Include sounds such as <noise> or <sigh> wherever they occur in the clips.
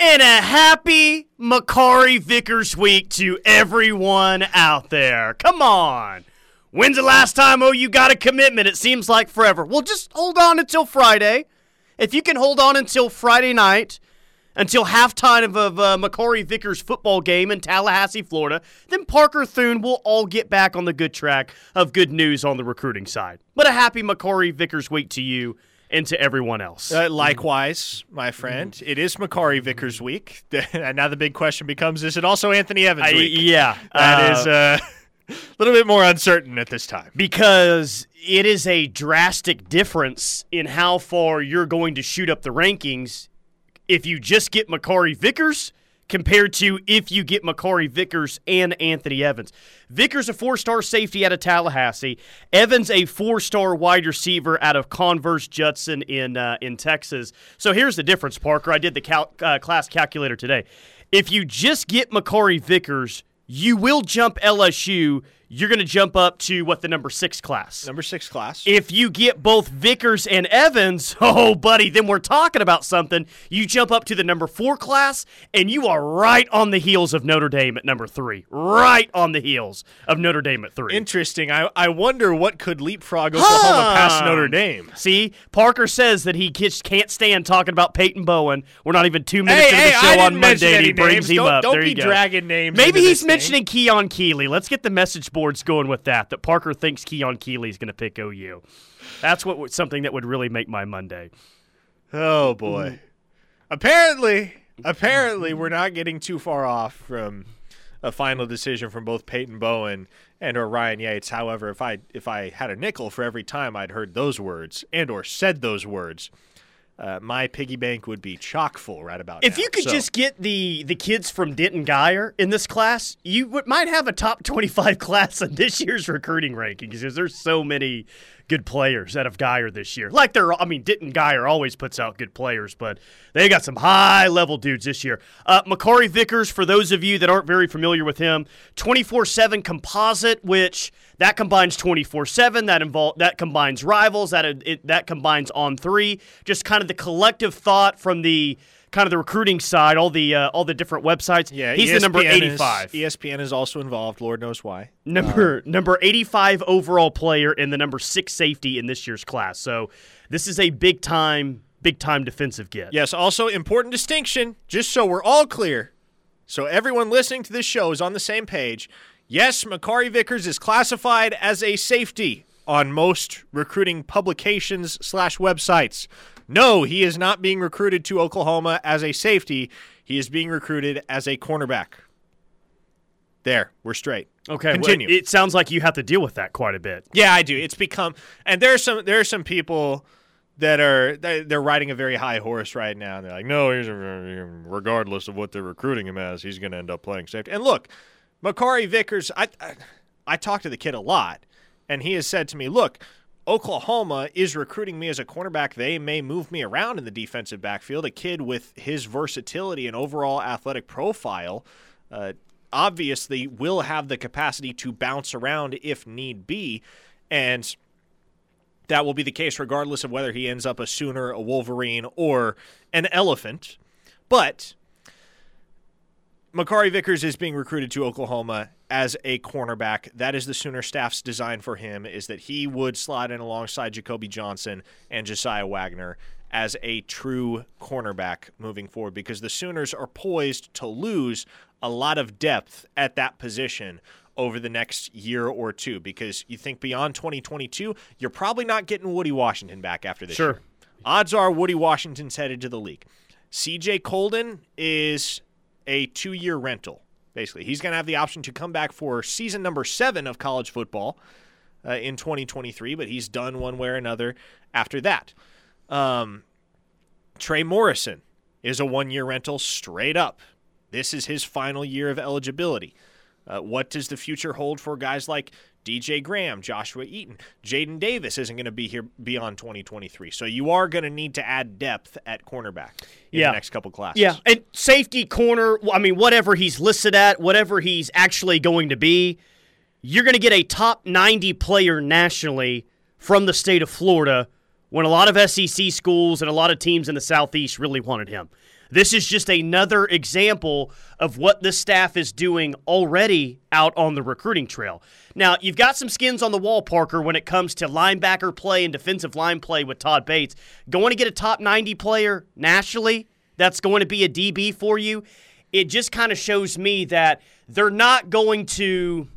And a happy Makari Vickers week to everyone out there. Come on. When's the last time, oh, you got a commitment? It seems like forever. Well, just hold on until Friday. If you can hold on until Friday night, until halftime of a uh, Makari Vickers football game in Tallahassee, Florida, then Parker Thune will all get back on the good track of good news on the recruiting side. But a happy Makari Vickers week to you and to everyone else. Uh, likewise, my friend, mm-hmm. it is Makari Vickers week. <laughs> and now the big question becomes: Is it also Anthony Evans week? Yeah, that uh, is uh, a <laughs> little bit more uncertain at this time because it is a drastic difference in how far you're going to shoot up the rankings if you just get Makari Vickers compared to if you get Makari Vickers and Anthony Evans. Vickers a four-star safety out of Tallahassee. Evans a four-star wide receiver out of Converse Judson in uh, in Texas. So here's the difference, Parker. I did the cal- uh, class calculator today. If you just get Makari Vickers, you will jump LSU you're going to jump up to what the number six class. Number six class. If you get both Vickers and Evans, <laughs> oh, buddy, then we're talking about something. You jump up to the number four class, and you are right on the heels of Notre Dame at number three. Right on the heels of Notre Dame at three. Interesting. I, I wonder what could leapfrog Oklahoma huh. past Notre Dame. See, Parker says that he can't stand talking about Peyton Bowen. We're not even two minutes hey, into hey, the show on Monday, and he brings names. him don't, up. Don't there be you go. dragging names. Maybe he's mentioning thing. Keon Keeley. Let's get the message boards going with that. That Parker thinks Keon Keeley is going to pick OU. That's what something that would really make my Monday. Oh boy. Mm-hmm. Apparently, apparently we're not getting too far off from a final decision from both Peyton Bowen and or Ryan Yates. However, if I if I had a nickel for every time I'd heard those words and or said those words, uh, my piggy bank would be chock full right about if now. you could so. just get the the kids from Denton Guyer in this class, you w- might have a top 25 <laughs> class in this year's recruiting rankings because there's so many good players out of Guyer this year. Like they're, I mean, Denton Guyer always puts out good players, but they got some high level dudes this year. Uh, Makari Vickers, for those of you that aren't very familiar with him, 24 7 composite, which that combines 24 7, that involve, that combines rivals, that, it, that combines on three. Just kind of the collective thought from the kind of the recruiting side, all the uh, all the different websites. Yeah, he's ESPN the number eighty five. ESPN is also involved. Lord knows why. Number uh, number eighty five overall player and the number six safety in this year's class. So this is a big time big time defensive get. Yes. Also important distinction, just so we're all clear, so everyone listening to this show is on the same page. Yes, Makari Vickers is classified as a safety on most recruiting publications slash websites. No, he is not being recruited to Oklahoma as a safety. He is being recruited as a cornerback. There, we're straight. Okay, continue. Well, it sounds like you have to deal with that quite a bit. Yeah, I do. It's become, and there's some there are some people that are they're riding a very high horse right now. And they're like, no, he's a, regardless of what they're recruiting him as, he's going to end up playing safety. And look, Makari Vickers, I, I I talked to the kid a lot, and he has said to me, look, Oklahoma is recruiting me as a cornerback. They may move me around in the defensive backfield. A kid with his versatility and overall athletic profile uh, obviously will have the capacity to bounce around if need be. And that will be the case regardless of whether he ends up a Sooner, a Wolverine, or an Elephant. But Makari Vickers is being recruited to Oklahoma as a cornerback. That is the Sooner staff's design for him is that he would slide in alongside Jacoby Johnson and Josiah Wagner as a true cornerback moving forward because the Sooners are poised to lose a lot of depth at that position over the next year or two because you think beyond 2022, you're probably not getting Woody Washington back after this sure. year. Odds are Woody Washington's headed to the league. CJ Coldon is a two year rental. Basically, he's going to have the option to come back for season number seven of college football uh, in 2023, but he's done one way or another after that. Um, Trey Morrison is a one year rental straight up. This is his final year of eligibility. Uh, what does the future hold for guys like DJ Graham, Joshua Eaton, Jaden Davis isn't going to be here beyond 2023. So you are going to need to add depth at cornerback in yeah. the next couple classes. Yeah, and safety corner. I mean, whatever he's listed at, whatever he's actually going to be, you're going to get a top 90 player nationally from the state of Florida when a lot of SEC schools and a lot of teams in the Southeast really wanted him. This is just another example of what the staff is doing already out on the recruiting trail. Now, you've got some skins on the wall, Parker, when it comes to linebacker play and defensive line play with Todd Bates. Going to get a top 90 player nationally that's going to be a DB for you, it just kind of shows me that they're not going to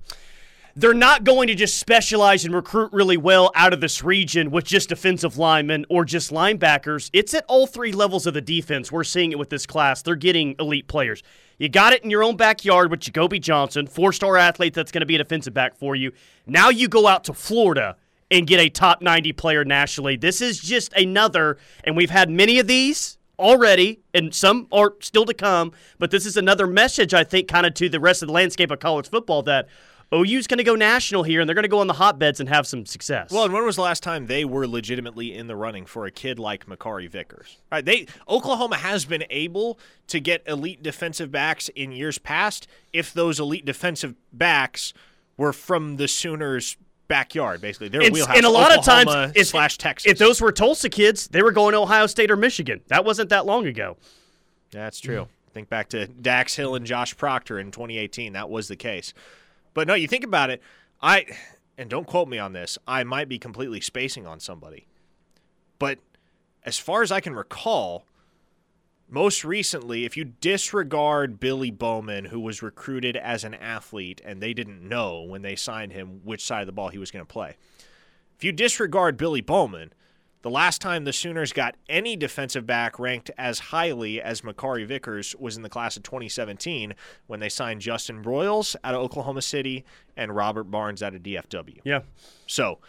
they're not going to just specialize and recruit really well out of this region with just defensive linemen or just linebackers. It's at all three levels of the defense. We're seeing it with this class. They're getting elite players. You got it in your own backyard with Jacoby Johnson, four star athlete that's going to be a defensive back for you. Now you go out to Florida and get a top 90 player nationally. This is just another, and we've had many of these already, and some are still to come, but this is another message, I think, kind of to the rest of the landscape of college football that OU's going to go national here, and they're going to go on the hotbeds and have some success. Well, and when was the last time they were legitimately in the running for a kid like Makari Vickers? Right, they Oklahoma has been able to get elite defensive backs in years past if those elite defensive backs were from the Sooners' backyard, basically their and, wheelhouse. and a lot Oklahoma of times, if, slash Texas. if those were Tulsa kids, they were going to Ohio State or Michigan. That wasn't that long ago. That's true. Think back to Dax Hill and Josh Proctor in 2018. That was the case. But no, you think about it. I and don't quote me on this. I might be completely spacing on somebody. But as far as I can recall, most recently, if you disregard Billy Bowman, who was recruited as an athlete and they didn't know when they signed him which side of the ball he was going to play, if you disregard Billy Bowman, the last time the Sooners got any defensive back ranked as highly as Makari Vickers was in the class of 2017 when they signed Justin Broiles out of Oklahoma City and Robert Barnes out of DFW. Yeah. So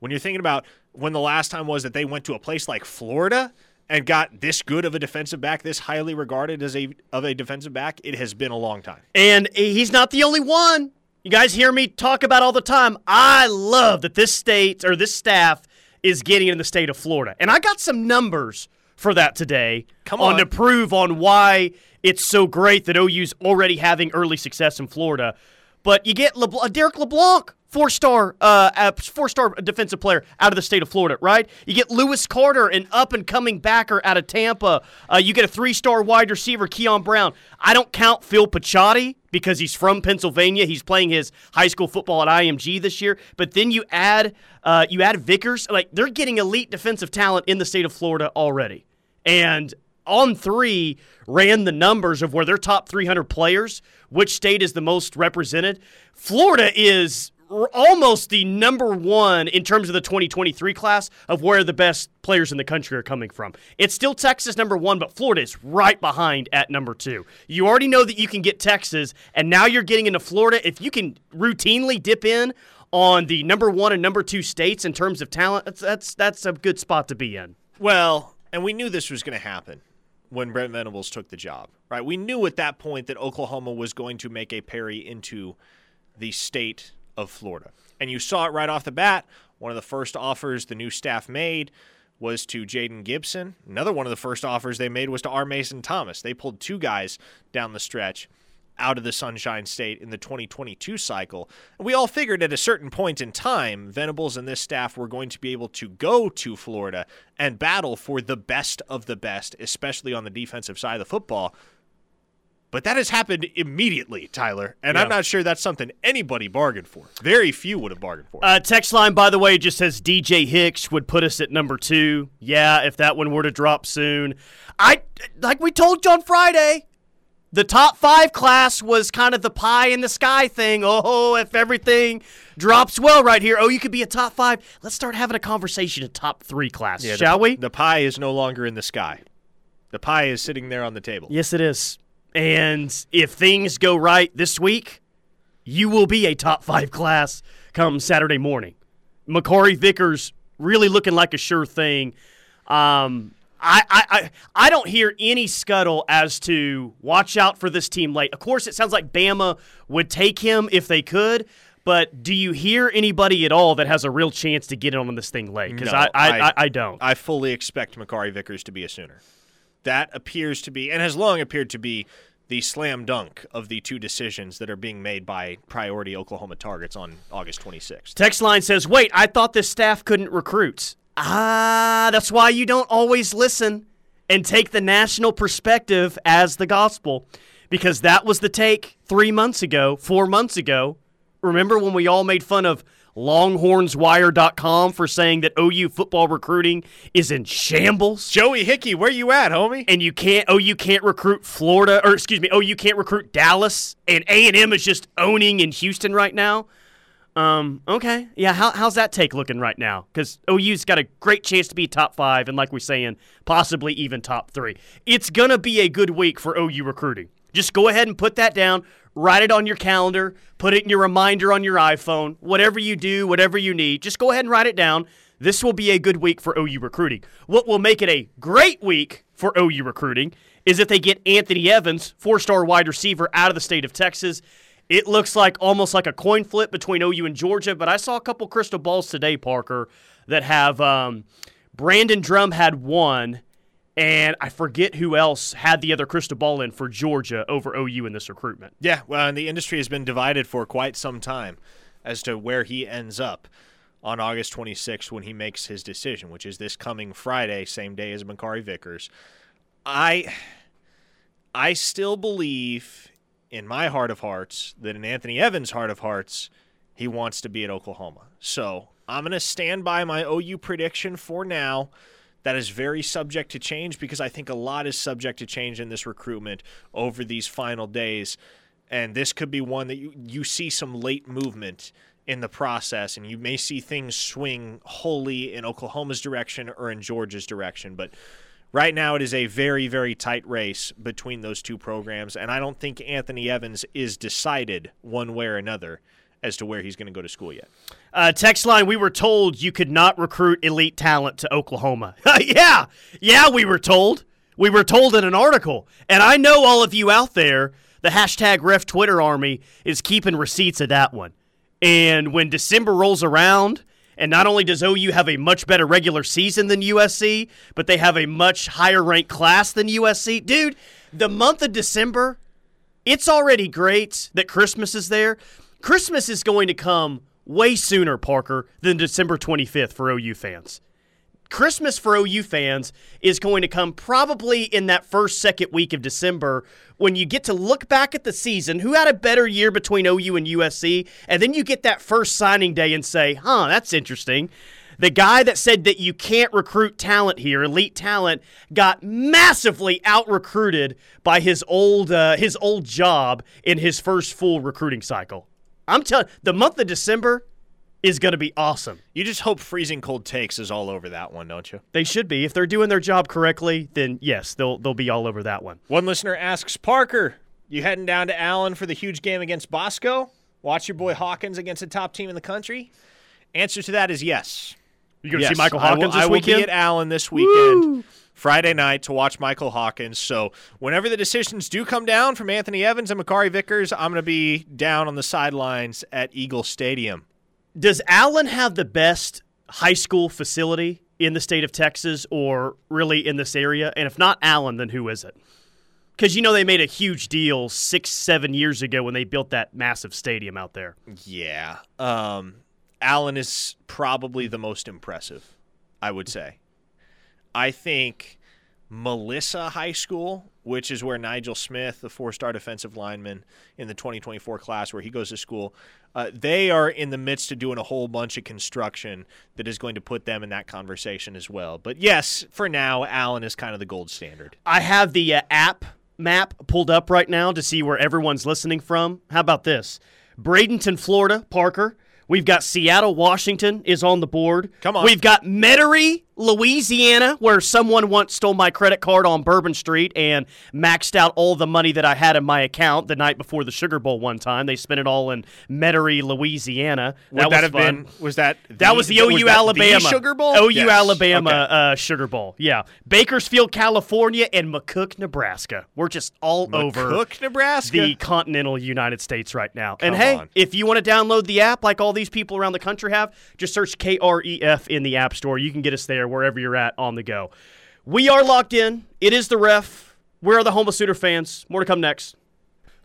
when you're thinking about when the last time was that they went to a place like Florida and got this good of a defensive back, this highly regarded as a of a defensive back, it has been a long time. And he's not the only one. You guys hear me talk about all the time. I love that this state or this staff is getting in the state of Florida. And I got some numbers for that today Come on on. to prove on why it's so great that OU's already having early success in Florida. But you get LeBl- uh, Derrick LeBlanc, four star, uh, four star defensive player out of the state of Florida, right? You get Lewis Carter, an up and coming backer out of Tampa. Uh, you get a three star wide receiver, Keon Brown. I don't count Phil Picciotti because he's from Pennsylvania. He's playing his high school football at IMG this year. But then you add, uh, you add Vickers. Like they're getting elite defensive talent in the state of Florida already, and on three ran the numbers of where their top 300 players, which state is the most represented. Florida is almost the number one in terms of the 2023 class of where the best players in the country are coming from. It's still Texas number one, but Florida is right behind at number two. You already know that you can get Texas, and now you're getting into Florida. If you can routinely dip in on the number one and number two states in terms of talent, that's that's, that's a good spot to be in. Well, and we knew this was going to happen when Brent Venables took the job, right? We knew at that point that Oklahoma was going to make a parry into the state of Florida. And you saw it right off the bat. One of the first offers the new staff made was to Jayden Gibson. Another one of the first offers they made was to R. Mason Thomas. They pulled two guys down the stretch out of the Sunshine State in the 2022 cycle. And we all figured at a certain point in time, Venables and this staff were going to be able to go to Florida and battle for the best of the best, especially on the defensive side of the football. But that has happened immediately, Tyler, and I'm not sure that's something anybody bargained for. Very few would have bargained for. Uh, text line, by the way, just says DJ Hicks would put us at number two. Yeah, if that one were to drop soon. I like we told you on Friday, the top five class was kind of the pie in the sky thing. Oh, if everything drops well right here, oh, you could be a top five. Let's start having a conversation of top three class, Yeah, shall the, we? The pie is no longer in the sky. The pie is sitting there on the table. Yes, it is. And if things go right this week, you will be a top five class come Saturday morning. Makari Vickers really looking like a sure thing. Um, I, I, I, I don't hear any scuttle as to watch out for this team late. Of course, it sounds like Bama would take him if they could. But do you hear anybody at all that has a real chance to get in on this thing late? Because No, I, I, I- I, don't. I fully expect Makari Vickers to be a Sooner. That appears to be, and has long appeared to be, the slam dunk of the two decisions that are being made by priority Oklahoma targets on August 26th. Text line says, "Wait, I thought this staff couldn't recruit." Ah, that's why you don't always listen. and take the national perspective as the gospel because that was the take three months ago, four months ago. Remember when we all made fun of longhornswire.com for saying that OU football recruiting is in shambles? Joey Hickey, where you at, homie? And you can't OU can't recruit Florida or excuse me, OU can't recruit Dallas and A&M is just owning in Houston right now. Um, okay. Yeah, how, how's that take looking right now? Because OU's got a great chance to be top five, and like we're saying, possibly even top three. It's going to be a good week for OU recruiting. Just go ahead and put that down, write it on your calendar, put it in your reminder on your iPhone, whatever you do, whatever you need. Just go ahead and write it down. This will be a good week for OU recruiting. What will make it a great week for OU recruiting is if they get Anthony Evans, four star wide receiver out of the state of Texas it looks like almost like a coin flip between OU and Georgia, but I saw a couple crystal balls today, Parker, that have um, Brandon Drumm had one, and I forget who else had the other crystal ball in for Georgia over OU in this recruitment. Yeah, well, and the industry has been divided for quite some time as to where he ends up on August 26th when he makes his decision, which is this coming Friday, same day as Makari Vickers. I I still believe in my heart of hearts that in Anthony Evans' heart of hearts, he wants to be at Oklahoma. So I'm going to stand by my OU prediction for now. That is very subject to change because I think a lot is subject to change in this recruitment over these final days. And this could be one that you, you see some late movement in the process, and you may see things swing wholly in Oklahoma's direction or in Georgia's direction. But Right now, it is a very, very tight race between those two programs, and I don't think Anthony Evans is decided one way or another as to where he's going to go to school yet. Uh, text line: We were told you could not recruit elite talent to Oklahoma. <laughs> yeah, yeah, we were told. We were told in an article, and I know all of you out there. The hashtag Ref Twitter army is keeping receipts of that one. And when December rolls around and not only does OU have a much better regular season than USC, but they have a much higher ranked class than USC. Dude, the month of December, it's already great that Christmas is there. Christmas is going to come way sooner, Parker, than December 25th for OU fans. Christmas for OU fans is going to come probably in that first, second week of December when you get to look back at the season, who had a better year between OU and USC, and then you get that first signing day and say, huh, that's interesting. The guy that said that you can't recruit talent here, elite talent, got massively out recruited by his old uh, his old job in his first full recruiting cycle. I'm telling the month of December is going to be awesome. You just hope freezing cold takes is all over that one, don't you? They should be. If they're doing their job correctly, then yes, they'll they'll be all over that one. One listener asks Parker, you heading down to Allen for the huge game against Bosco? Watch your boy Hawkins against the top team in the country? Answer to that is yes. You going to yes, see Michael Hawkins I will, this weekend? I will be at Allen this weekend. Woo! Friday night to watch Michael Hawkins. So whenever the decisions do come down from Anthony Evans and Makari Vickers, I'm going to be down on the sidelines at Eagle Stadium. Does Allen have the best high school facility in the state of Texas or really in this area? And if not Allen, then who is it? Because you know they made a huge deal six, seven years ago when they built that massive stadium out there. Yeah. Um, Allen is probably the most impressive, I would say. I think Melissa High School, which is where Nigel Smith, the four star defensive lineman in the 2024 class, where he goes to school, uh, they are in the midst of doing a whole bunch of construction that is going to put them in that conversation as well. But yes, for now, Allen is kind of the gold standard. I have the uh, app map pulled up right now to see where everyone's listening from. How about this? Bradenton, Florida, Parker. We've got Seattle, Washington is on the board. Come on. We've got Metairie, Louisiana, where someone once stole my credit card on Bourbon Street and maxed out all the money that I had in my account the night before the Sugar Bowl one time. They spent it all in Metairie, Louisiana. Would that, that have fun. been? Was that the, that was the OU was Alabama the Sugar Bowl? OU yes. Alabama okay. uh, Sugar Bowl. Yeah, Bakersfield, California, and McCook, Nebraska. We're just all McCook, over McCook, Nebraska, the continental United States right now. Come and hey, on. if you want to download the app like all these people around the country have, just search KREF in the App Store. You can get us there wherever you're at on the go. We are locked in. It is the ref. Where are the Homo Sooner fans? More to come next.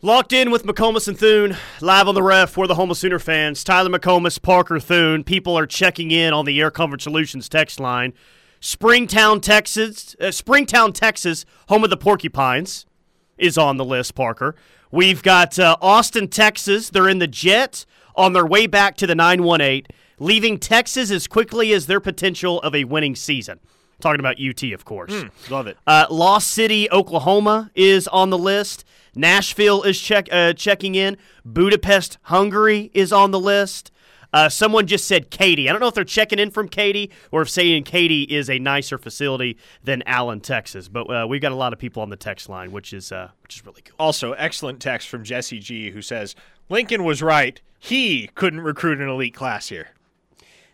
Locked in with McComas and Thune, live on the ref. We're the Homo Sooner fans. Tyler McComas, Parker Thune. People are checking in on the Air Comfort Solutions text line. Springtown, Texas, uh, Springtown, Texas, home of the Porcupines, is on the list. Parker. We've got uh, Austin, Texas. They're in the jet on their way back to the 918, leaving Texas as quickly as their potential of a winning season. Talking about UT, of course. Mm, love it. Uh, Lost City, Oklahoma is on the list. Nashville is check, uh, checking in. Budapest, Hungary is on the list. Uh, someone just said Katy. I don't know if they're checking in from Katy or if saying Katy is a nicer facility than Allen, Texas. But uh, we've got a lot of people on the text line, which is uh, which is really cool. Also, excellent text from Jesse G, who says Lincoln was right. He couldn't recruit an elite class here.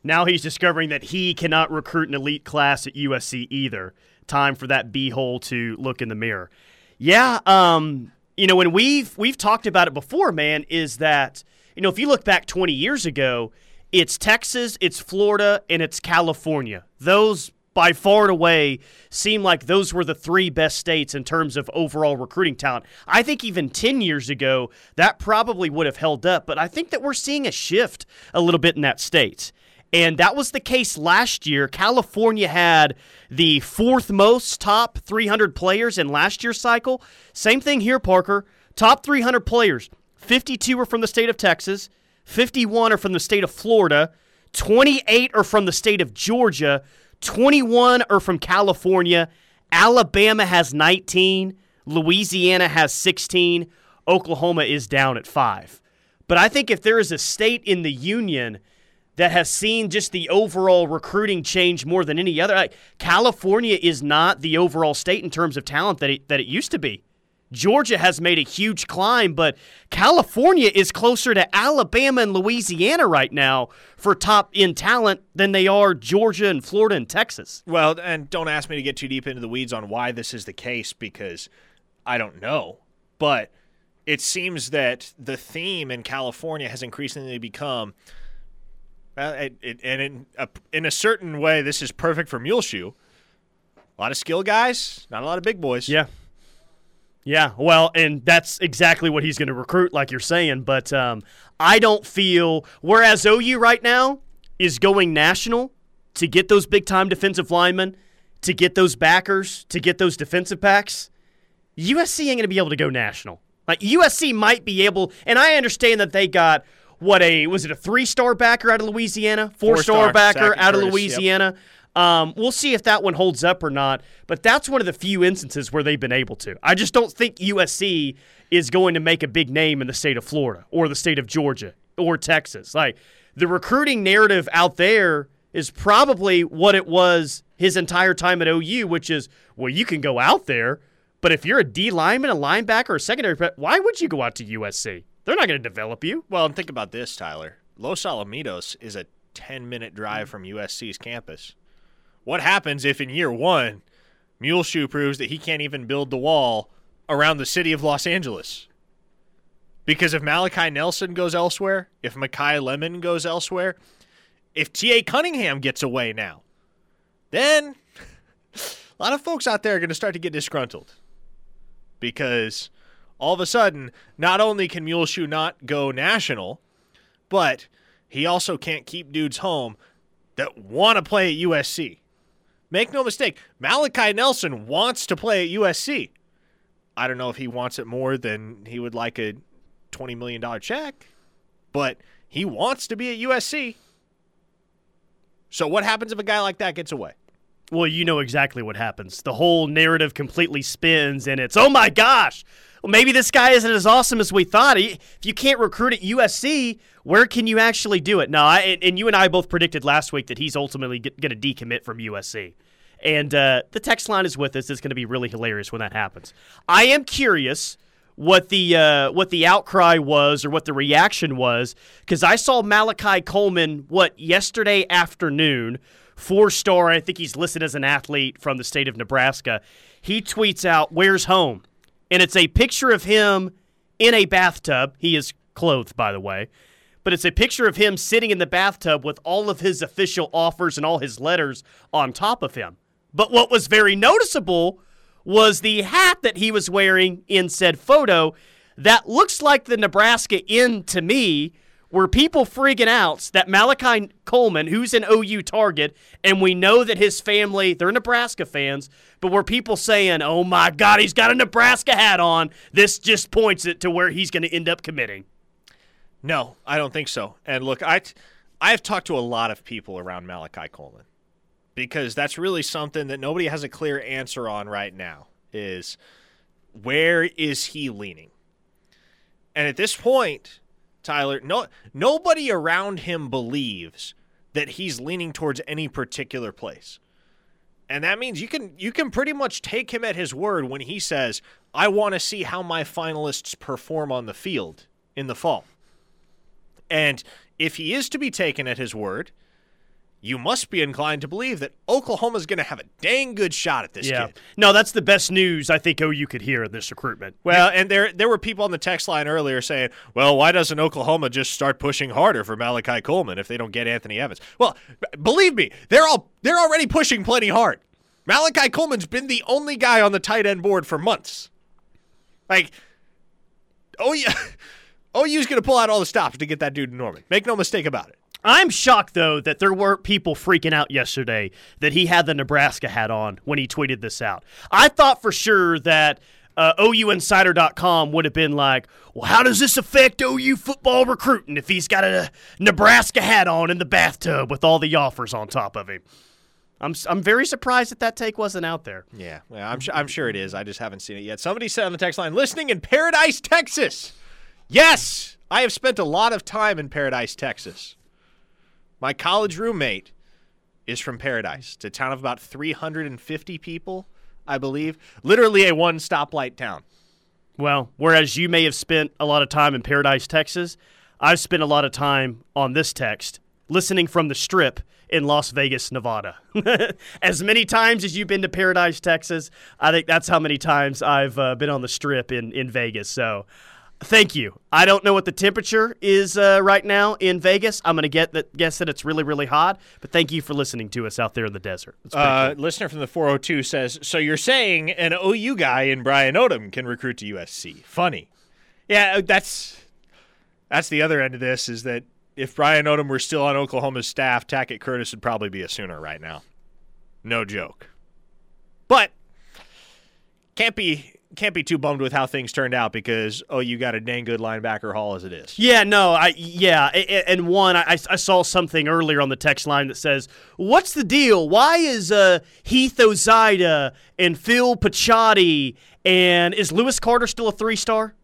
Now he's discovering that he cannot recruit an elite class at USC either. Time for that beehole to look in the mirror. Yeah, um, you know, when we've we've talked about it before, man, is that you know, if you look back 20 years ago, it's Texas, it's Florida, and it's California. Those by far and away seem like those were the three best states in terms of overall recruiting talent. I think even 10 years ago, that probably would have held up, but I think that we're seeing a shift a little bit in that state. And that was the case last year. California had the fourth most top 300 players in last year's cycle. Same thing here, Parker. Top 300 players. 52 are from the state of Texas, 51 are from the state of Florida, 28 are from the state of Georgia, 21 are from California, Alabama has 19, Louisiana has 16, Oklahoma is down at 5. But I think if there is a state in the union that has seen just the overall recruiting change more than any other, California is not the overall state in terms of talent that it, that it used to be. Georgia has made a huge climb, but California is closer to Alabama and Louisiana right now for top end talent than they are Georgia and Florida and Texas. Well, and don't ask me to get too deep into the weeds on why this is the case because I don't know. But it seems that the theme in California has increasingly become. It, it, and in a, in a certain way, this is perfect for Muleshoe. A lot of skill guys, not a lot of big boys. Yeah. Yeah, well, and that's exactly what he's going to recruit, like you're saying. But um, I don't feel, whereas OU right now is going national to get those big time defensive linemen, to get those backers, to get those defensive packs, USC ain't going to be able to go national. Like USC might be able, and I understand that they got what a was it a three star backer out of Louisiana, four, four star, backer out of Louisiana. Yep. Um, we'll see if that one holds up or not, but that's one of the few instances where they've been able to. I just don't think USC is going to make a big name in the state of Florida or the state of Georgia or Texas. Like the recruiting narrative out there is probably what it was his entire time at OU, which is, well, you can go out there, but if you're a D lineman, a linebacker, or a secondary, why would you go out to USC? They're not going to develop you. Well, and think about this, Tyler. Los Alamitos is a 10 minute drive mm. from USC's campus. What happens if in year one, Muleshoe proves that he can't even build the wall around the city of Los Angeles? Because if Malachi Nelson goes elsewhere, if Makai Lemon goes elsewhere, if T.A. Cunningham gets away now, then <laughs> a lot of folks out there are going to start to get disgruntled. Because all of a sudden, not only can Muleshoe not go national, but he also can't keep dudes home that want to play at USC. Make no mistake, Malachi Nelson wants to play at USC. I don't know if he wants it more than he would like a $20 million check, but he wants to be at USC. So, what happens if a guy like that gets away? Well, you know exactly what happens. The whole narrative completely spins, and it's, oh my gosh, well, maybe this guy isn't as awesome as we thought. If you can't recruit at USC, where can you actually do it? No, I, and you and I both predicted last week that he's ultimately going to decommit from USC. And uh, the text line is with us. It's going to be really hilarious when that happens. I am curious what the uh, what the outcry was or what the reaction was because I saw Malachi Coleman what yesterday afternoon, four star. I think he's listed as an athlete from the state of Nebraska. He tweets out, "Where's home?" And it's a picture of him in a bathtub. He is clothed, by the way. But it's a picture of him sitting in the bathtub with all of his official offers and all his letters on top of him. But what was very noticeable was the hat that he was wearing in said photo that looks like the Nebraska N to me were people freaking out that Malachi Coleman, who's an OU target, and we know that his family, they're Nebraska fans, but were people saying, oh my God, he's got a Nebraska hat on? This just points it to where he's going to end up committing. No, I don't think so. And look, I, I have talked to a lot of people around Malachi Coleman because that's really something that nobody has a clear answer on right now is where is he leaning? And at this point, Tyler, no nobody around him believes that he's leaning towards any particular place. And that means you can you can pretty much take him at his word when he says, "I want to see how my finalists perform on the field in the fall." And if he is to be taken at his word, you must be inclined to believe that Oklahoma's going to have a dang good shot at this yeah. kid. No, that's the best news I think OU could hear in this recruitment. Well, and there there were people on the text line earlier saying, "Well, why doesn't Oklahoma just start pushing harder for Malachi Coleman if they don't get Anthony Evans?" Well, believe me, they're all they're already pushing plenty hard. Malachi Coleman's been the only guy on the tight end board for months. Like, oh <laughs> yeah, OU's going to pull out all the stops to get that dude to Norman. Make no mistake about it. I'm shocked though that there weren't people freaking out yesterday that he had the Nebraska hat on when he tweeted this out. I thought for sure that uh, OUinsider.com would have been like, well, how does this affect OU football recruiting if he's got a Nebraska hat on in the bathtub with all the offers on top of him? I'm, I'm very surprised that that take wasn't out there. Yeah, well, I'm, I'm sure it is. I just haven't seen it yet. Somebody said on the text line, listening in Paradise, Texas. Yes, I have spent a lot of time in Paradise, Texas. My college roommate is from Paradise. It's a town of about 350 people, I believe. Literally a one stoplight town. Well, whereas you may have spent a lot of time in Paradise, Texas, I've spent a lot of time on this text listening from the strip in Las Vegas, Nevada. <laughs> as many times as you've been to Paradise, Texas, I think that's how many times I've uh, been on the strip in, in Vegas. So Thank you. I don't know what the temperature is uh, right now in Vegas. I'm going to get that, guess that it's really, really hot. But thank you for listening to us out there in the desert. Uh, cool. Listener from the 402 says, "So you're saying an OU guy in Brian Odom can recruit to USC? Funny. Yeah, uh, that's that's the other end of this. Is that if Brian Odom were still on Oklahoma's staff, Tackett Curtis would probably be a Sooner right now. No joke. But can't be can't be too bummed with how things turned out because oh you got a dang good linebacker haul as it is yeah no i yeah and one i, I saw something earlier on the text line that says what's the deal why is uh, heath ozida and phil Picciotti and is lewis carter still a three star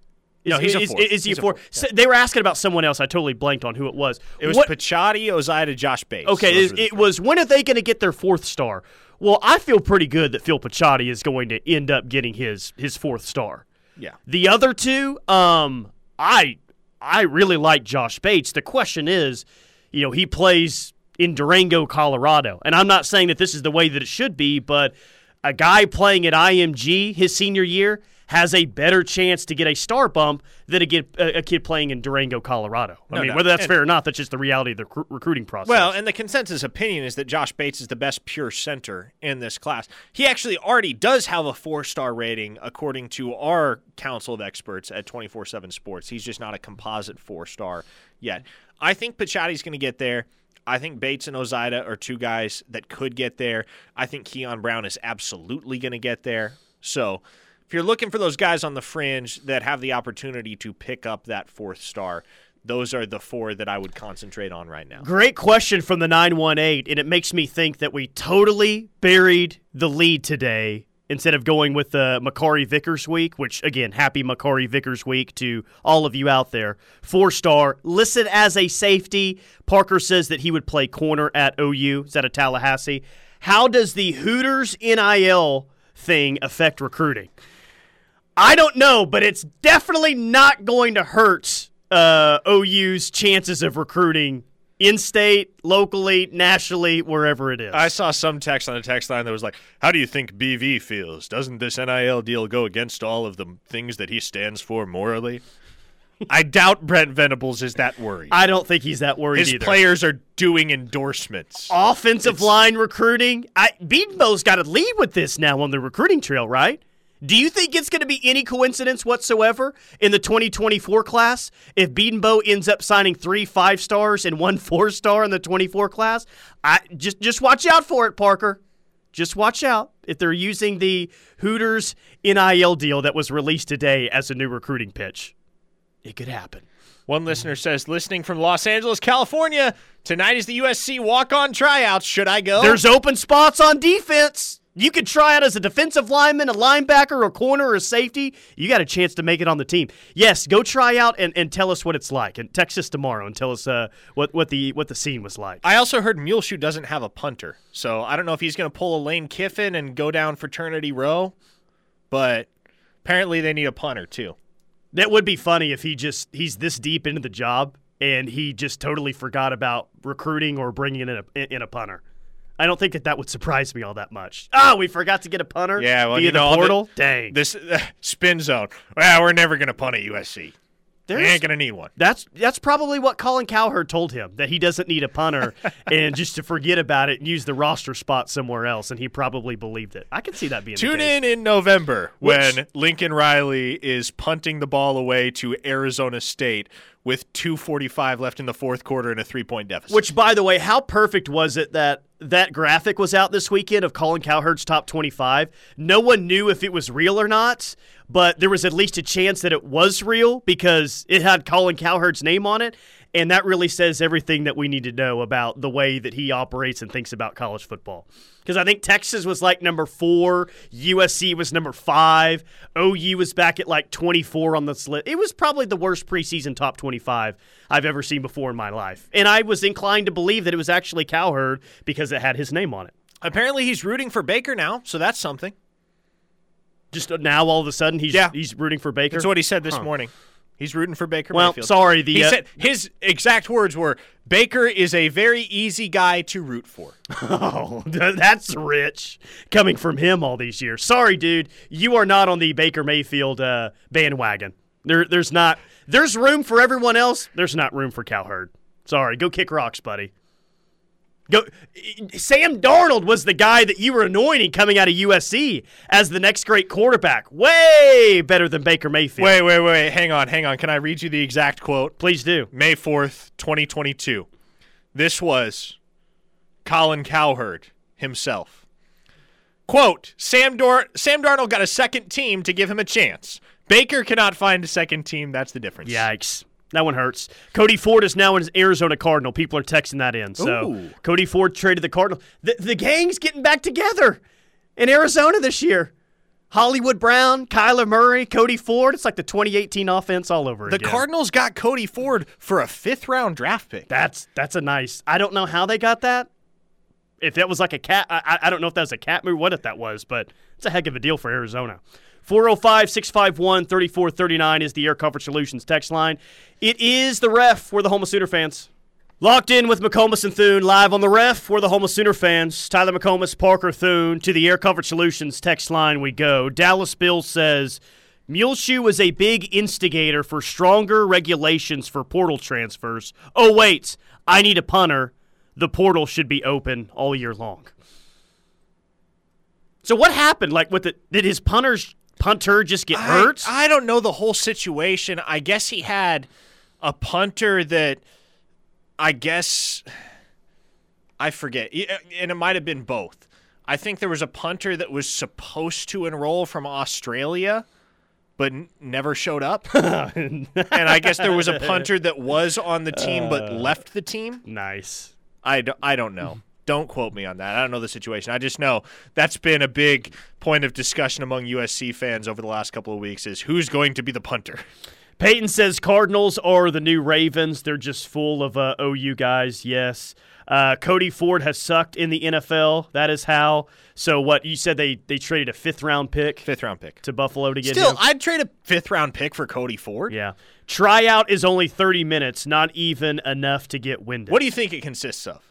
no, he's is, a four. Is, is he he's a four? A four. So they were asking about someone else. I totally blanked on who it was. It was what, Picciotti, Ozaeta, Josh Bates. Okay, it, it was when are they going to get their fourth star? Well, I feel pretty good that Phil Picciotti is going to end up getting his his fourth star. Yeah. The other two, um, I I really like Josh Bates. The question is, you know, he plays in Durango, Colorado, and I'm not saying that this is the way that it should be, but a guy playing at IMG his senior year has a better chance to get a star bump than a kid, a kid playing in Durango, Colorado. I no, mean, no. whether that's and, fair or not, that's just the reality of the rec- recruiting process. Well, and the consensus opinion is that Josh Bates is the best pure center in this class. He actually already does have a four star rating according to our council of experts at 24 7 Sports. He's just not a composite four star yet. I think Picciotti's going to get there. I think Bates and Ozaeta are two guys that could get there. I think Keon Brown is absolutely going to get there. So, if you're looking for those guys on the fringe that have the opportunity to pick up that fourth star, those are the four that I would concentrate on right now. Great question from the 918, and it makes me think that we totally buried the lead today instead of going with the Makari Vickers week, which, again, happy Makari Vickers week to all of you out there. Four star, listed as a safety. Parker says that he would play corner at OU. Is that a Tallahassee? How does the Hooters NIL thing affect recruiting? I don't know, but it's definitely not going to hurt uh, OU's chances of recruiting in state, locally, nationally, wherever it is. I saw some text on the text line that was like, How do you think BV feels? Doesn't this NIL deal go against all of the things that he stands for morally? I doubt Brent Venables is that worried. I don't think he's that worried His either. players are doing endorsements. Offensive it's, line recruiting. I Bedenbaugh's got to lead with this now on the recruiting trail, right? Do you think it's going to be any coincidence whatsoever in the 2024 class if Bedenbaugh ends up signing three five stars and one <laughs> four star in the 24 class? I just just watch out for it, Parker. Just watch out if they're using the Hooters NIL deal that was released today as a new recruiting pitch. It could happen. One listener says, listening from Los Angeles, California, tonight is the USC walk on tryouts. Should I go? There's open spots on defense. You could try out as a defensive lineman, a linebacker, a corner, or a safety. You got a chance to make it on the team. Yes, go try out and, and tell us what it's like. And text us tomorrow and tell us uh, what, what the what the scene was like. I also heard Muleshoe doesn't have a punter. So I don't know if he's going to pull a Lane Kiffin and go down fraternity row, but apparently they need a punter too. That would be funny if he just he's this deep into the job and he just totally forgot about recruiting or bringing in a in a punter. I don't think that that would surprise me all that much. Oh, we forgot to get a punter. Yeah, well, via you the know, the- portal. Dang, This uh, spin zone. Well, we're never going to punt at USC. We ain't going to need one. That's that's probably what Colin Cowherd told him that he doesn't need a punter <laughs> and just to forget about it and use the roster spot somewhere else, and he probably believed it. I can see that being the Tune in in November Which- when Lincoln Riley is punting the ball away to Arizona State with 2:45 left in the fourth quarter and a three-point deficit. Which, by the way, how perfect was it that that graphic was out this weekend of Colin Cowherd's top 25? No one knew if it was real or not, but there was at least a chance that it was real because it had Colin Cowherd's name on it. And that really says everything that we need to know about the way that he operates and thinks about college football. Because I think Texas was like number four, USC was number five, OU was back at like 24 on this list. It was probably the worst preseason top 25 I've ever seen before in my life. And I was inclined to believe that it was actually Cowherd because it had his name on it. Apparently he's rooting for Baker now, so that's something. Just uh, now, all of a sudden, he's Yeah. he's rooting for Baker. That's what he said this morning. He's rooting for Baker Well, Mayfield. sorry, the, he uh, said his exact words were Baker is a very easy guy to root for. <laughs> Oh, <laughs> that's rich coming from him all these years. Sorry, dude, you are not on the Baker Mayfield uh, bandwagon. There, there's not. There's room for everyone else. There's not room for Cowherd. Sorry, go kick rocks, buddy. Go. Sam Darnold was the guy that you were anointing coming out of USC as the next great quarterback. Way better than Baker Mayfield. Wait, wait, wait. Hang on, hang on. Can I read you the exact quote? please do. May 4th, 2022. This was Colin Cowherd himself. Quote, Sam, Dor- Sam Darnold got a second team to give him a chance. Baker cannot find a second team. That's the difference. Yikes. That one hurts. Cody Ford is now an Arizona Cardinal. People are texting that in. So Ooh. Cody Ford traded the Cardinal. The, the gang's getting back together in Arizona this year. Hollywood Brown, Kyler Murray, Cody Ford. It's like the 2018 offense all over The again. The Cardinals got Cody Ford for a fifth round draft pick. That's that's a nice. I don't know how they got that. If that was like a cat, I, I- I don't know if that was a cat move. What if that was? But it's a heck of a deal for Arizona. 405 651 3439 is the Air Comfort Solutions text line. It is the ref. We're the home of Sooner fans. Locked in with McComas and Thune live on the ref. We're the home of Sooner fans. Tyler McComas, Parker Thune. To the Air Comfort Solutions text line we go. Dallas Bill says Muleshoe was a big instigator for stronger regulations for portal transfers. Oh, wait, I need a punter. The portal should be open all year long. So what happened? Like, with it, did his punters punter just get hurt? I, I don't know the whole situation. I guess he had a punter that I guess I forget, uh, and it might have been both. I think there was a punter that was supposed to enroll from Australia, but n- never showed up. <laughs> and I guess there was a punter that was on the team but uh, left the team. nice. I, d- I don't know. Don't quote me on that. I don't know the situation. I just know that's been a big point of discussion among USC fans over the last couple of weeks is who's going to be the punter. Peyton says Cardinals are the new Ravens. They're just full of uh, OU guys. Yes. Uh, Cody Ford has sucked in the NFL. That is how. So what you said they they traded a fifth round pick Fifth round pick. to Buffalo to get Still, him. I'd trade a fifth round pick for Cody Ford. yeah. Tryout is only 30 minutes, not even enough to get winded. What do you think it consists of?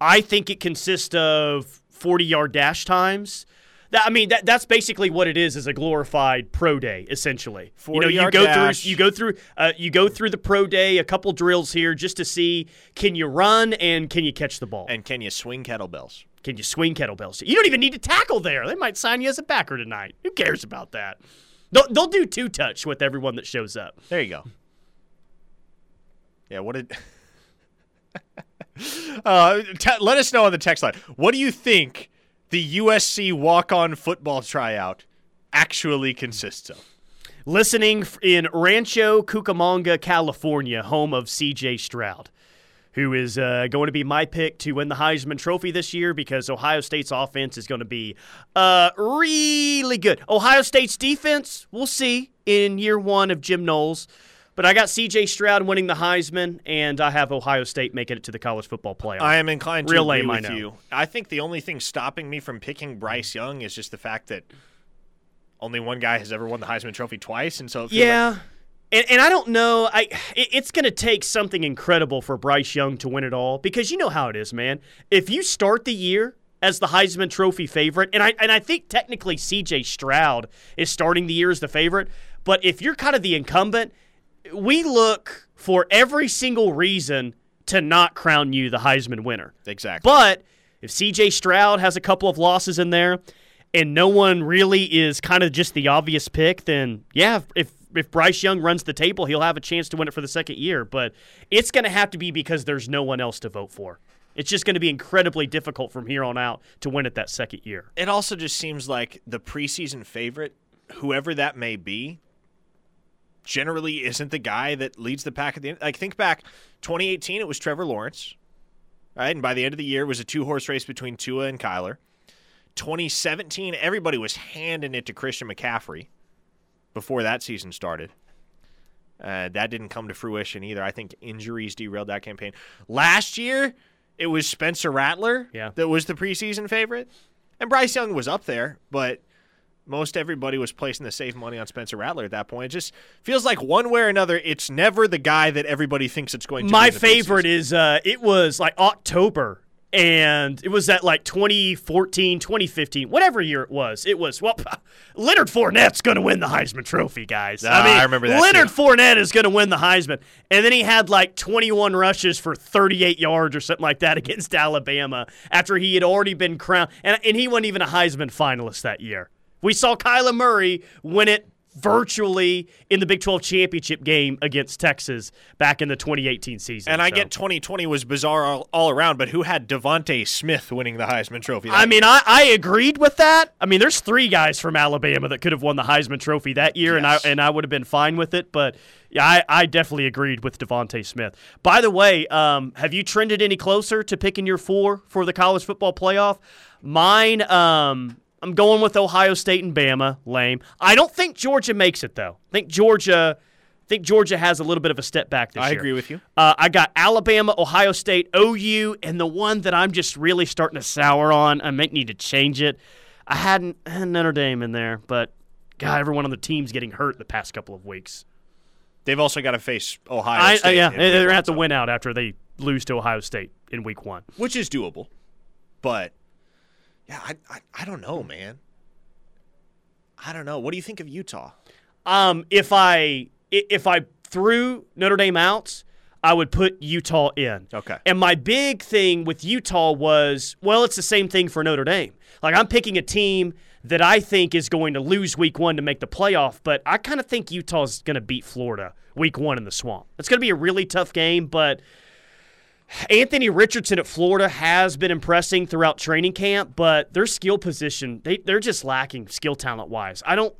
I think it consists of 40 yard dash times. That, I mean, that, that's basically what it is: is a glorified pro day, essentially. You know, you 40-yard go dash. through, you go through, uh, you go through the pro day, a couple drills here, just to see can you run and can you catch the ball. And can you swing kettlebells? Can you swing kettlebells? You don't even need to tackle there. They might sign you as a backer tonight. Who cares about that? They'll, they'll do two touch with everyone that shows up. There you go. Yeah, what did. <laughs> <laughs> uh, t- let us know on the text line. What do you think the USC walk on football tryout actually consists of? Listening in Rancho Cucamonga, California, home of CJ Stroud who is uh, going to be my pick to win the Heisman Trophy this year because Ohio State's offense is going to be uh, really good. Ohio State's defense, we'll see in year one of Jim Knowles. But I got CJ Stroud winning the Heisman, and I have Ohio State making it to the college football playoff. I am inclined to Real agree lame, with I know. you. I think the only thing stopping me from picking Bryce Young is just the fact that only one guy has ever won the Heisman Trophy twice, and so it feels like- Yeah. And, and I don't know. I it, it's going to take something incredible for Bryce Young to win it all because you know how it is, man. If you start the year as the Heisman Trophy favorite, and I and I think technically C.J. Stroud is starting the year as the favorite, but if you're kind of the incumbent, we look for every single reason to not crown you the Heisman winner. exactly. But if CJ Stroud has a couple of losses in there and no one really is kind of just the obvious pick, then yeah, if if Bryce Young runs the table, he'll have a chance to win it for the second year. But it's going to have to be because there's no one else to vote for. It's just going to be incredibly difficult from here on out to win it that second year. it also just seems like the preseason favorite, whoever that may be, generally isn't the guy that leads the pack at the end. Like think back, 2018, it was Trevor Lawrence, right? And by the end of the year, it was a two horse race between Tua and Kyler. 2017, everybody was handing it to Christian McCaffrey before that season started. Uh, that didn't come to fruition either. I think injuries derailed that campaign. Last year, it was Spencer Rattler Yeah. that was the preseason favorite. And Bryce Young was up there, but most everybody was placing the save money on Spencer Rattler at that point. It just feels like one way or another, it's never the guy that everybody thinks it's going to My be. in the favorite preseason. is uh, it was like October. And it was at like 2014, 2015, whatever year it was. It was, well, <laughs> Leonard Fournette's going to win the Heisman Trophy, guys. Ah, I mean, I remember that Leonard too. Fournette is going to win the Heisman. And then he had like 21 rushes for 38 yards or something like that <laughs> against Alabama after he had already been crowned. And, and he wasn't even a Heisman finalist that year. We saw Kyler Murray win it virtually in the Big 12 championship game against Texas back in the 2018 season. And I So- get 2020 was bizarre all, all around, but who had DeVonta Smith winning the Heisman Trophy? I mean, I, I agreed with that. I mean, there's three guys from Alabama that could have won the Heisman Trophy that year, and I and I would have been fine with it. But yeah, I, I definitely agreed with DeVonta Smith. By the way, um, have you trended any closer to picking your four for the college football playoff? Mine, um, I'm going with Ohio State and Bama. Lame. I don't think Georgia makes it though. I think Georgia. I think Georgia has a little bit of a step back this I year. I agree with you. Uh, I got Alabama, Ohio State, OU, and the one that I'm just really starting to sour on. I might need to change it. I hadn't had Notre Dame in there, but God, everyone on the team's getting hurt the past couple of weeks. They've also got to face Ohio I, State. uh, yeah, they're week gonna have to win out after they lose to Ohio State in week one. which is doable. But yeah, I, I I don't know, man. I don't know. What do you think of Utah? Um, if I if I threw Notre Dame out, I would put Utah in. Okay. And my big thing with Utah was, well, it's the same thing for Notre Dame. Like I'm picking a team that I think is going to lose week one to make the playoff, but I kind of think Utah's going to beat Florida week one in the swamp. It's going to be a really tough game, but Anthony Richardson at Florida has been impressing throughout training camp, but their skill position, they, they're just lacking skill talent wise. I don't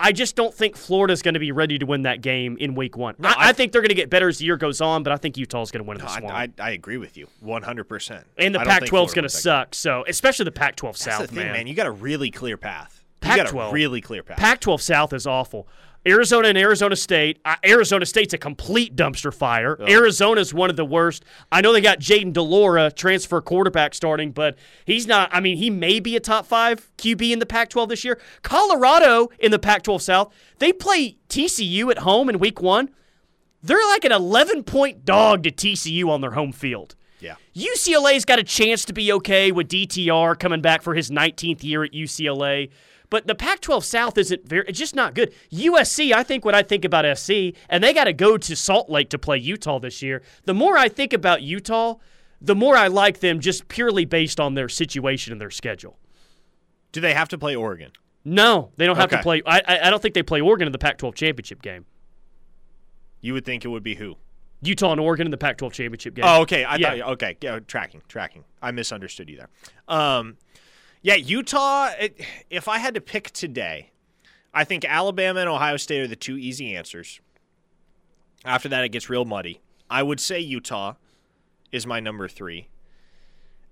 I just don't think Florida's going to be ready to win that game in week one. I, I, I- think they're going to get better as the year goes on, but I think Utah's going to win in the I. I, I agree with you 100%. and the I don't think Pac 12's Florida going to suck. So, especially the Pac 12 That's South, the thing, man. man. You got a really clear path. You got a Pac-12. really clear path. Pac 12 South is awful. Arizona and Arizona State. Uh, Arizona State's a complete dumpster fire. Arizona's one of the worst. I know they got Jayden de Laura, transfer quarterback, starting, but he's not. I mean, he may be a top five QB in the Pac 12 this year. Colorado in the Pac 12 South, they play TCU at home in week one. They're like an 11 point dog to TCU on their home field. yeah. UCLA's got a chance to be okay with DTR coming back for his 19th year at UCLA. But the Pac 12 South isn't very, it's just not good. USC, I think what I think about SC, and they got to go to Salt Lake to play Utah this year. The more I think about Utah, the more I like them just purely based on their situation and their schedule. Do they have to play Oregon? No, they don't have to play. I, I don't think they play Oregon in the Pac-12 championship game. You would think it would be who? Utah and Oregon in the Pac-12 championship game. Oh, okay. I Yeah. thought okay. Yeah, tracking, tracking. I misunderstood you there. Um, yeah, Utah. It, if I had to pick today, I think Alabama and Ohio State are the two easy answers. After that, it gets real muddy. I would say Utah is my number three.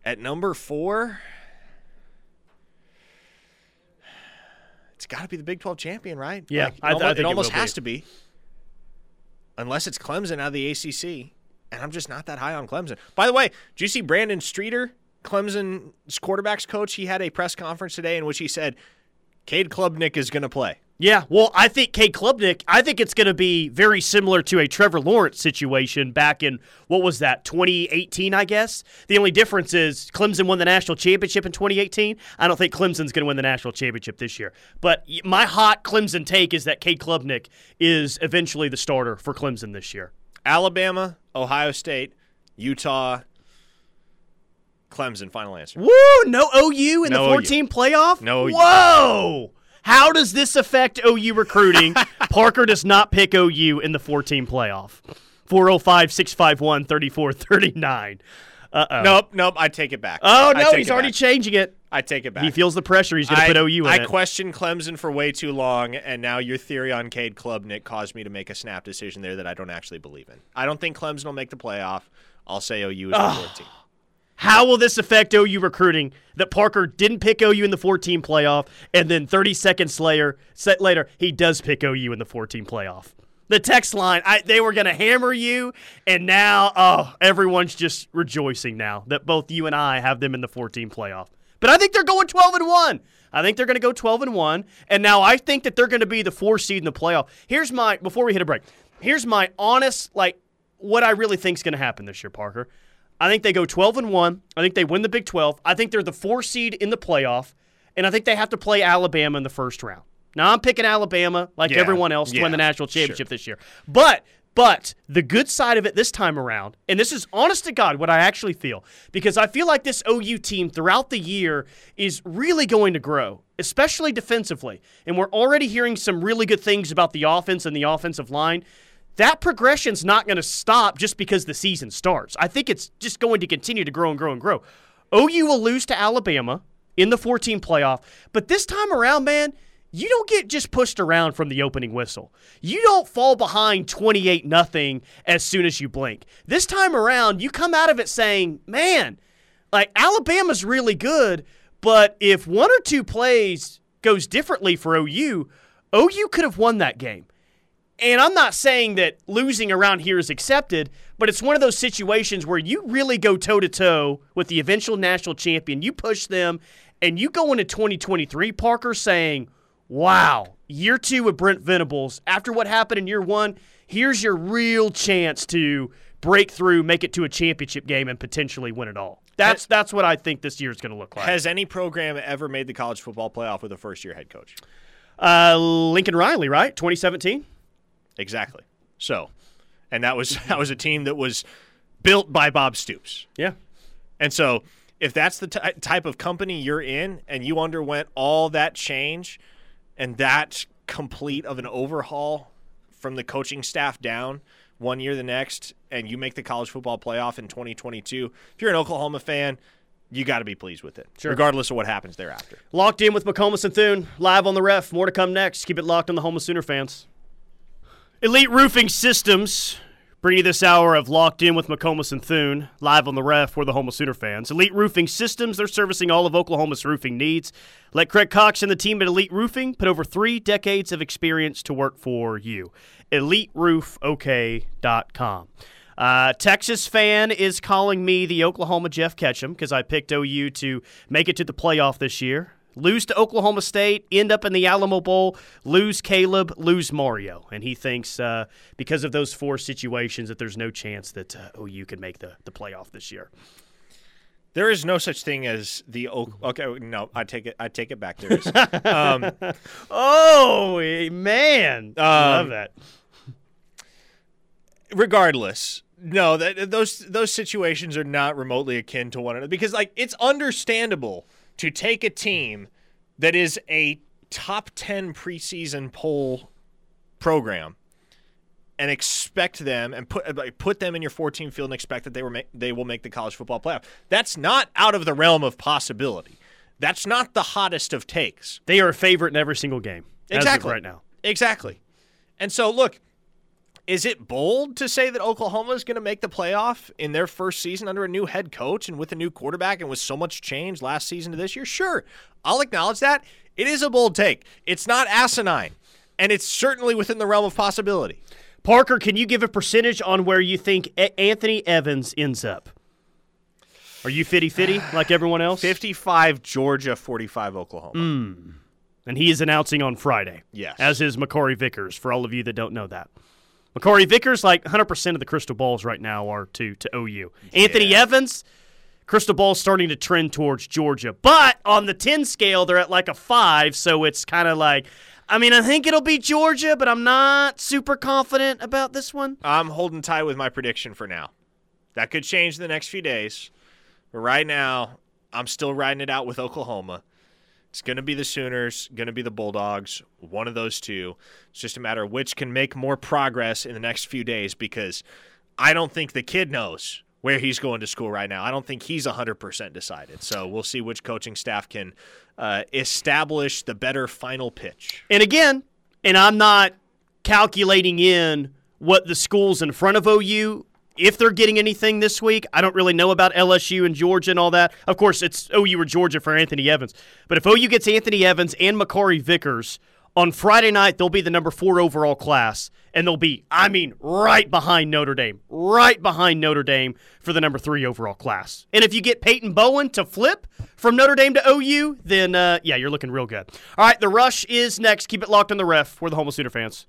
At number four, it's got to be the Big Twelve champion, right? Yeah, Like, it I th- I it it almost be. has to be unless it's Clemson out of the ACC. And I'm just not that high on Clemson. By the way, did you see Brandon Streeter, Clemson's quarterbacks coach? He had a press conference today in which he said Cade Klubnik is going to play. Yeah, well, I think Cade Klubnik, I think it's going to be very similar to a Trevor Lawrence situation back in, what was that, 2018, I guess? The only difference is Clemson won the national championship in 2018. I don't think Clemson's going to win the national championship this year. But my hot Clemson take is that Cade Klubnik is eventually the starter for Clemson this year. Alabama, Ohio State, Utah, Clemson. Final answer. Woo! No OU in No the OU. 14 playoff? No OU. Whoa! How does this affect OU recruiting? <laughs> Parker does not pick OU in the 14 playoff. 405 651 3439. Uh oh. Nope, nope. I take it back. Oh, no, he's already back. changing it. I take it back. He feels the pressure. He's going to put OU in I it. questioned Clemson for way too long, and now your theory on Cade Klubnik caused me to make a snap decision there that I don't actually believe in. I don't think Clemson will make the playoff. I'll say OU is the 14. How will this affect OU recruiting that Parker didn't pick OU in the 14 playoff, and then 30 seconds later, set later, he does pick OU in the 14 playoff? The text line, I, they were going to hammer you, and now, oh, everyone's just rejoicing now that both you and I have them in the 14 playoff. But I think they're going 12 and 1. I think they're going to go 12 and 1, and now I think that they're going to be the four seed in the playoff. Here's my, before we hit a break, here's my honest, like, what I really think is going to happen this year, Parker. I think they go 12 and 1. I think they win the Big 12. I think they're the four seed in the playoff, and I think they have to play Alabama in the first round. Now I'm picking Alabama like Yeah, everyone else to yeah, win the national sure. championship this year. But but the good side of it this time around, and this is honest to God what I actually feel, because I feel like this OU team throughout the year is really going to grow, especially defensively. And we're already hearing some really good things about the offense and the offensive line that progression's not going to stop just because the season starts. I think it's just going to continue to grow and grow and grow. OU will lose to Alabama in the 14 playoff, but this time around, man, you don't get just pushed around from the opening whistle. You don't fall behind 28 nothing as soon as you blink. This time around, you come out of it saying, "Man, like Alabama's really good, but if one or two plays goes differently for OU, OU could have won that game." And I'm not saying that losing around here is accepted, but it's one of those situations where you really go toe to toe with the eventual national champion. You push them, and you go into 2023, Parker, saying, Wow, year two with Brent Venables, after what happened in year one, here's your real chance to break through, make it to a championship game, and potentially win it all. That's that's what I think this year is going to look like. Has any program ever made the college football playoff with a first year head coach? Uh, Lincoln Riley, right? 2017? Exactly. So, and that was <laughs> that was a team that was built by Bob Stoops. Yeah. And so, if that's the ty type of company you're in and you underwent all that change and that complete of an overhaul from the coaching staff down one year the next and you make the college football playoff in 2022, if you're an Oklahoma fan, you got to be pleased with it, Sure. regardless of what happens thereafter. Locked in with McComas and Thune, live on the ref. More to come next. Keep it locked on the home of Sooner fans. Elite Roofing Systems bring you this hour of Locked In with McComas and Thune, live on the ref for the home of Sooner fans. Elite Roofing Systems, they're servicing all of Oklahoma's roofing needs. Let Craig Cox and the team at Elite Roofing put over three decades of experience to work for you. EliteRoofOK.com. Uh, Texas fan is calling me the Oklahoma Jeff Ketchum because I picked OU to make it to the playoff this year. Lose to Oklahoma State, end up in the Alamo Bowl, lose Caleb, lose Mario. And he thinks uh, because of those four situations that there's no chance that uh, OU can make the, the playoff this year. There is no such thing as the. Okay, no, I take it. I take it back. There is. um, <laughs> Oh, eh, man. I love Um, that. regardless, no, that those those situations are not remotely akin to one another because like it's understandable to take a team that is a top 10 preseason poll program and expect them and put like, put them in your 14 field and expect that they were ma- they will make the college football playoff. That's not out of the realm of possibility. That's not the hottest of takes. They are a favorite in every single game. Exactly. right now. Exactly. And so look, is it bold to say that Oklahoma is going to make the playoff in their first season under a new head coach and with a new quarterback and with so much change last season to this year? Sure. I'll acknowledge that. It is a bold take. It's not asinine, and it's certainly within the realm of possibility. Parker, can you give a percentage on where you think Anthony Evans ends up? Are you fitty fitty <sighs> like everyone else? 55 Georgia, 45 Oklahoma. Mm. And he is announcing on Friday. Yes. As is Makari Vickers, for all of you that don't know that. Makari Vickers, like 100% of the crystal balls right now are to, to OU. Anthony Evans, crystal ball's starting to trend towards Georgia. But on the 10 scale, they're at like a 5, so it's kind of like, I mean, I think it'll be Georgia, but I'm not super confident about this one. I'm holding tight with my prediction for now. That could change in the next few days. But right now, I'm still riding it out with Oklahoma. It's going to be the Sooners, going to be the Bulldogs, one of those two. It's just a matter of which can make more progress in the next few days because I don't think the kid knows where he's going to school right now. I don't think he's 100% decided. So we'll see which coaching staff can uh, establish the better final pitch. And again, and I'm not calculating in what the schools in front of OU if they're getting anything this week. I don't really know about LSU and Georgia and all that. Of course, it's OU or Georgia for Anthony Evans. But if OU gets Anthony Evans and Makari Vickers on Friday night, they'll be the number four overall class, and they'll be, I mean, right behind Notre Dame, right behind Notre Dame for the number three overall class. And if you get Peyton Bowen to flip from Notre Dame to OU, then uh, yeah, you're looking real good. All right, the rush is next. Keep it locked on the ref. We're the Homeless Sooner fans.